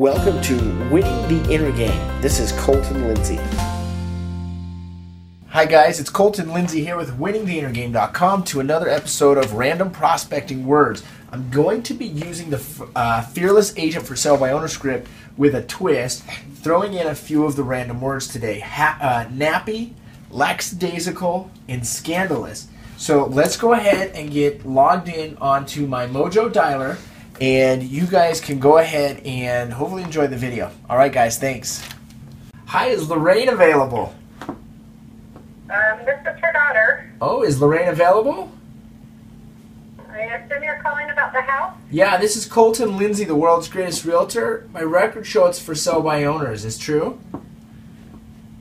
Welcome to Winning the Inner Game. This is Colton Lindsay. Hi, guys, it's Colton Lindsay here with WinningTheInnerGame.com to another episode of Random Prospecting Words. I'm going to be using the uh, Fearless Agent for Sale by Owner script with a twist, throwing in a few of the random words today ha- uh, nappy, lackadaisical, and scandalous. So let's go ahead and get logged in onto my Mojo Dialer and you guys can go ahead and hopefully enjoy the video. All right, guys, thanks. Hi, is Lorraine available? Um, this is her daughter. Oh, is Lorraine available? I assume you're calling about the house? Yeah, this is Colton Lindsay, the world's greatest realtor. My records show it's for sale by owners. Is true?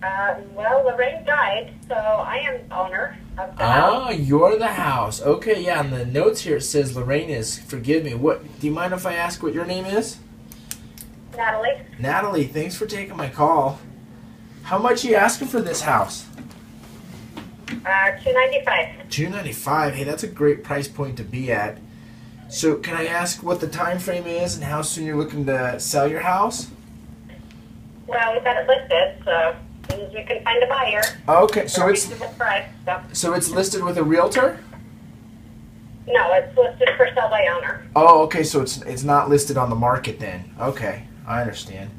Uh, well, Lorraine died, so I am owner Ah, house. you're the house. Okay, yeah. In the notes here it says Lorraine is. Forgive me. What? Do you mind if I ask what your name is? Natalie. Natalie. Thanks for taking my call. How much are you asking for this house? Uh, 295. Two ninety five. Hey, that's a great price point to be at. So, can I ask what the time frame is and how soon you're looking to sell your house? Well, we've got it listed, so as we can find a buyer. Okay, so it's price. So, so it's listed with a realtor. no, it's listed for sale by owner. Oh, okay. So it's it's not listed on the market then. Okay, I understand.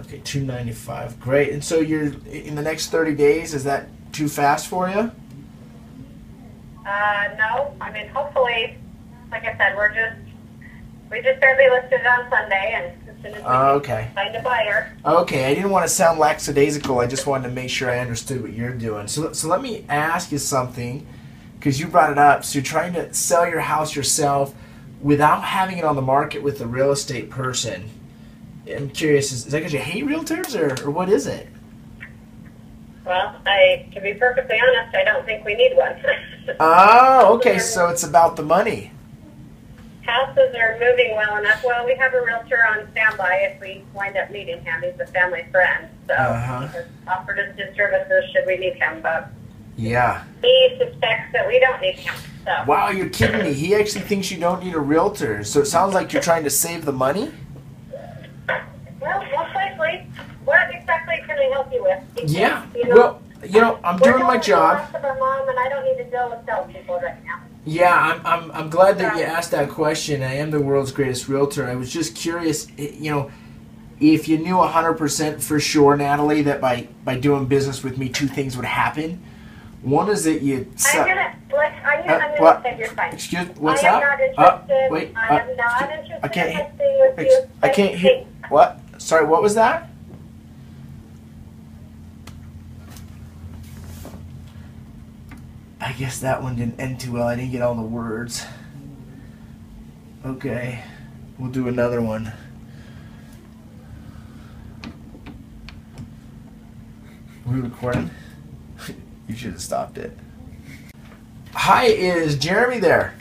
Okay, two ninety five. Great. And so you're in the next thirty days. Is that too fast for you? Uh, no, I mean, hopefully, like I said, we're just, we just barely listed it on Sunday, and as soon as we Oh, okay. find a buyer. Okay, I didn't want to sound lackadaisical. I just wanted to make sure I understood what you're doing. So, so let me ask you something, because you brought it up. So you're trying to sell your house yourself without having it on the market with a real estate person. I'm curious, is, is that because you hate realtors, or, or what is it? Well, I, to be perfectly honest, I don't think we need one. Oh, okay. So it's about the money. Houses are moving well enough. Well, we have a realtor on standby if we wind up needing him. He's a family friend, so Uh-huh. he has offered us his services should we need him. But Yeah. he suspects that we don't need him. So Wow, you're kidding me. He actually thinks you don't need a realtor. So it sounds like you're trying to save the money? well, most likely, what exactly can I help you with? Because, Yeah. You know, Well, you know, I'm we're doing my dealing with the job. loss of our mom, and I don't need to deal with salespeople right. Yeah, I'm, I'm, I'm glad that you asked that question. I am the world's greatest realtor. I was just curious, eh, you know, if you knew 100% for sure, Natalie, that by, by doing business with me, two things would happen. One is that you. I'm gonna, let, I'm gonna, Uh, I'm gonna what? say you're fine. Excuse What's I am that? not Uh, interested. wait, I uh, am not excuse- interested I can't in hear- testing with ex- you. I can't hear. What? Sorry, what was that? I guess that one didn't end too well. I didn't get all the words. Okay, we'll do another one. we recording? you should have stopped it. Hi, is Jeremy there?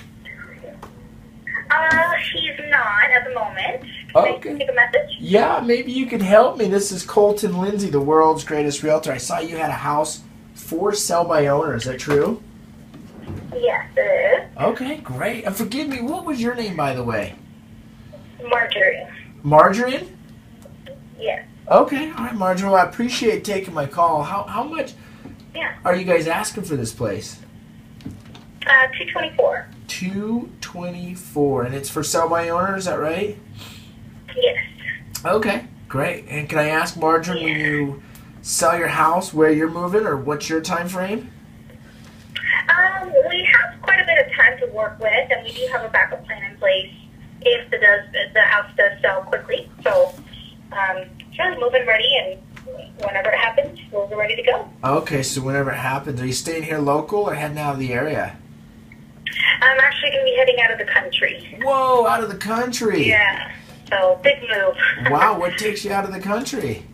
Uh, he's not at the moment. Okay. take a message? Yeah, maybe you could help me. This is Colton Lindsay, the world's greatest realtor. I saw you had a house for sale by owner. Is that true? Yes, it Okay, great. And forgive me, what was your name, by the way? is. Marjorie. Margarine? Yes. Okay, all right, Margarine. Well, I appreciate taking my call. How, how much Yeah. are you guys asking for this place? Uh, 224. 224 and it's for sale by owner, is that right? Yes. Okay, great. And can I ask Margarine when you sell your house where you're moving or what's your time frame? Um, we have quite a bit of time to work with, and we do have a backup plan in place if the does the house does sell quickly. So, um, sure, moving ready, and whenever it happens, we're ready to go. Okay, so whenever it happens, are you staying here local or heading out of the area? I'm actually going to be heading out of the country. Whoa, out of the country. Yeah. So big move. Wow, what takes you out of the country?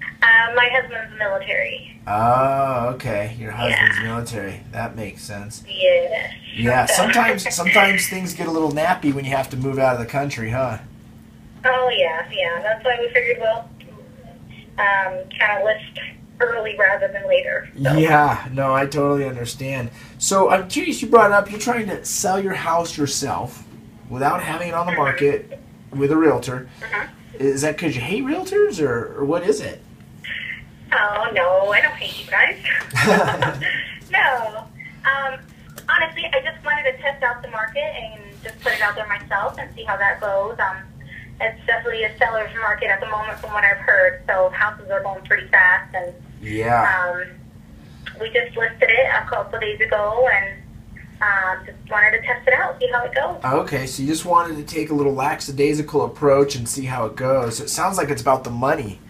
Uh, my husband's military. Oh, okay. Your husband's military. That makes sense. Yes. Yeah, sometimes sometimes things get a little nappy when you have to move out of the country, huh? Oh yeah, yeah. That's why we figured we'll um, kind of list early rather than later. So. Yeah, no, I totally understand. So I'm curious, you brought up you're trying to sell your house yourself without having it on the market with a realtor. Uh-huh. Is that because you hate realtors, or, or what is it? Oh no, I don't hate you guys. no. Um, honestly, I just wanted to test out the market and just put it out there myself and see how that goes. Um, it's definitely a seller's market at the moment, from what I've heard. So houses are going pretty fast, and Yeah. um, we just listed it a couple days ago, and um, just wanted to test it out, see how it goes. Okay, so you just wanted to take a little lackadaisical approach and see how it goes. It sounds like it's about the money.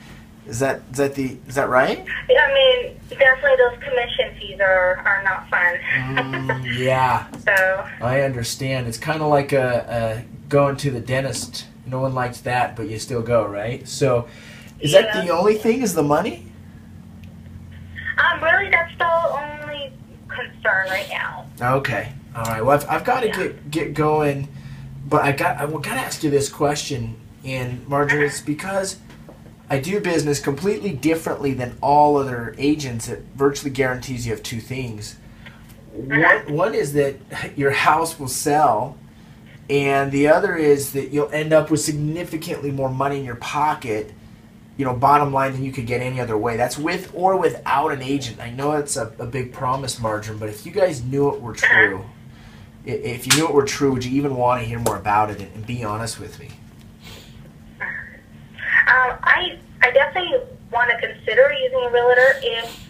Is that is that the is that right? Yeah, I mean, definitely those commission fees are are not fun. Mm, yeah, so. I understand. It's kind of like a, a going to the dentist. No one likes that, but you still go, right? So, is that the only thing? Is the money? Um, really, that's the only concern right now. Okay. All right. Well, I've, I've got to Yeah. get get going, but I got I got to ask you this question, and Marjorie, it's because I do business completely differently than all other agents. It virtually guarantees you have two things. One one is that your house will sell, and the other is that you'll end up with significantly more money in your pocket. You know, bottom line than you could get any other way. That's with or without an agent. I know it's a, a big promise margin, but if you guys knew it were true, if you knew it were true, would you even want to hear more about it? And, and be honest with me. I I definitely want to consider using a realtor if,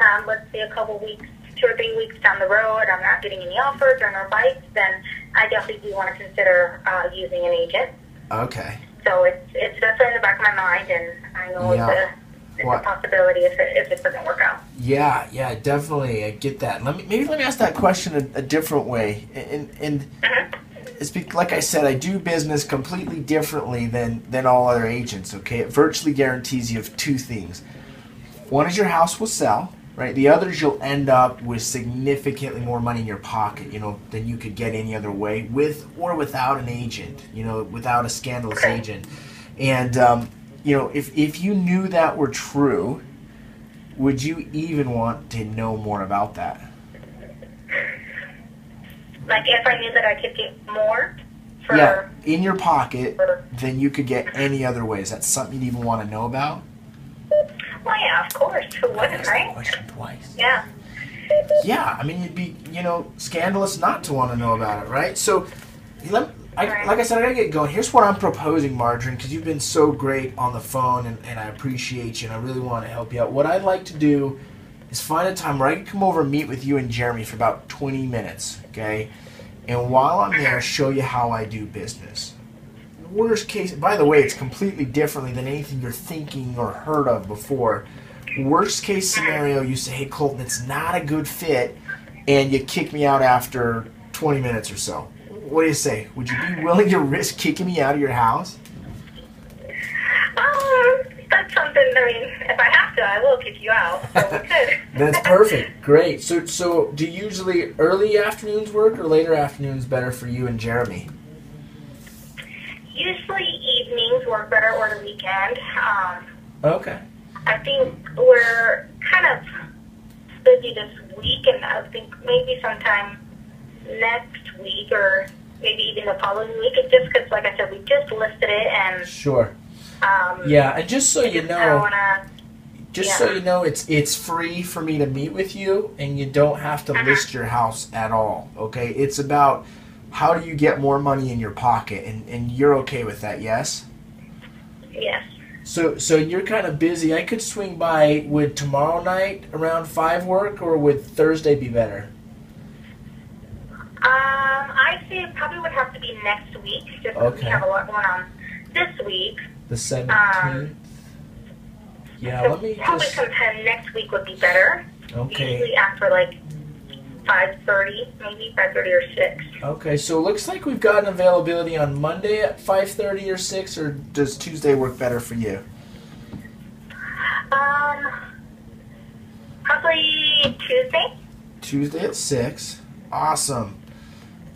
um, let's say, a couple weeks, two or three weeks down the road, I'm not getting any offers or no bites. Then I definitely do want to consider uh, using an agent. Okay. So it's it's definitely in the back of my mind, and I know Yeah. it's a it's a possibility if it if it doesn't work out. Yeah, yeah, definitely. I get that. Let me maybe let me ask that question a, a different way. And and it's be, like I said, I do business completely differently than than all other agents. Okay, it virtually guarantees you of two things. One is your house will sell, right? The other is you'll end up with significantly more money in your pocket, you know, than you could get any other way, with or without an agent, you know, without a scandalous agent. And um, you know, if if you knew that were true, would you even want to know more about that? Like if I knew that I could get more for yeah, in your pocket for than you could get any other way. Is that something you'd even want to know about? well, yeah, of course. Who I wouldn't, that right? question twice. Yeah. Yeah, I mean, you'd be, you know, scandalous not to want to know about it, right? So, let, I, Right. like I said, I gotta get going. Here's what I'm proposing, Margarine, because you've been so great on the phone, and, and I appreciate you, and I really want to help you out. What I'd like to do is find a time where I can come over and meet with you and Jeremy for about 20 minutes, okay? And while I'm there, show you how I do business. Worst case, by the way, it's completely differently than anything you're thinking or heard of before. Worst case scenario, you say, hey, Colton, it's not a good fit, and you kick me out after 20 minutes or so. What do you say? Would you be willing to risk kicking me out of your house? Um, that's something. I mean, if I I will kick you out. So we could. That's perfect. Great. So, so do you usually early afternoons work or later afternoons better for you and Jeremy? Usually evenings work better or the weekend. Um, Okay. I think we're kind of busy this week, and I think maybe sometime next week or maybe even the following week. It's just because, like I said, we just listed it, and Sure. um, Yeah, and just so you I know, wanna. Just so you know, it's it's free for me to meet with you, and you don't have to Uh-huh. list your house at all. Okay, it's about how do you get more money in your pocket, and and you're okay with that, yes? Yes. So so you're kind of busy. I could swing by. Would tomorrow night around five work, or would Thursday be better? Um, I say it probably would have to be next week, just Okay. we have a lot going on this week. The seventeenth. Yeah, let me probably just. sometime next week would be better. Okay. Usually after like five thirty, maybe five thirty or six. Okay, so it looks like we've got an availability on Monday at five thirty or six, or does Tuesday work better for you? Um, probably Tuesday. Tuesday at six. Awesome.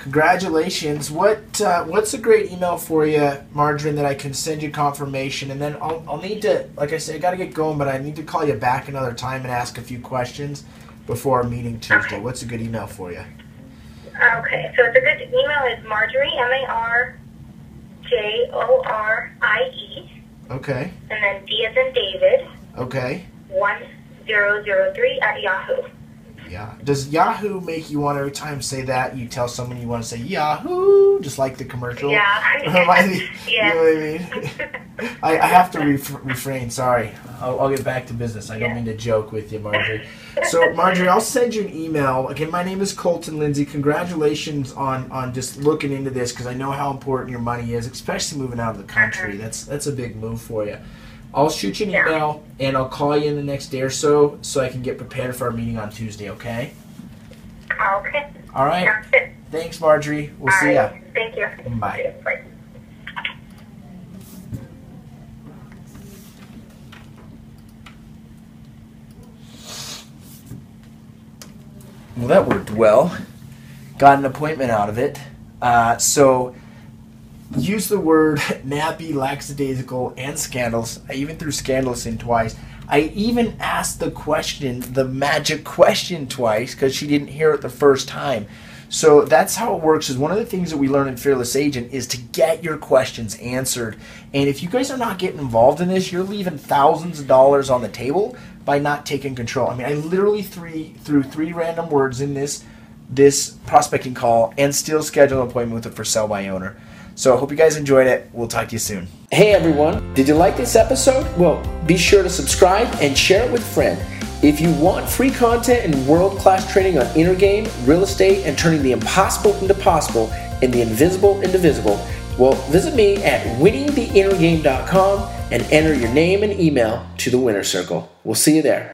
Congratulations. What uh, what's a great email for you, Margarine, that I can send you confirmation, and then I'll, I'll need to, like I said, I got to get going, but I need to call you back another time and ask a few questions before our meeting Tuesday. What's a good email for you? Okay, so it's a good email is Marjorie M A R J O R I E Okay. and then D as in David, Okay. 1003 at Yahoo. Yeah. Does Yahoo make you want every time say that you tell someone you want to say Yahoo, just like the commercial? Yeah. I Yeah. You know what I mean? I, I have to ref- refrain. Sorry. I'll, I'll get back to business. I don't Yeah. mean to joke with you, Marjorie. So, Marjorie, I'll send you an email. Again, my name is Colton Lindsay. Congratulations on on just looking into this because I know how important your money is, especially moving out of the country. Uh-huh. That's that's a big move for you. I'll shoot you an Yeah. email and I'll call you in the next day or so so I can get prepared for our meeting on Tuesday. Okay? Okay. All right. Thanks, Marjorie. We'll All see ya. Thank you. Bye. Bye. Well, that worked well. Got an appointment out of it. Uh, so, use the word nappy, lackadaisical, and scandalous. I even threw scandalous in twice. I even asked the question, the magic question, twice because she didn't hear it the first time. So that's how it works. Is one of the things that we learn in Fearless Agent is to get your questions answered. And if you guys are not getting involved in this, you're leaving thousands of dollars on the table by not taking control. I mean, I literally three threw three random words in this this prospecting call and still schedule an appointment with it for sell by owner. So I hope you guys enjoyed it. We'll talk to you soon. Hey everyone, did you like this episode? Well, be sure to subscribe and share it with a friend. If you want free content and world class training on inner game, real estate, and turning the impossible into possible and the invisible into visible, well, visit me at winningtheinnergame.com and enter your name and email to the winner circle. We'll see you there.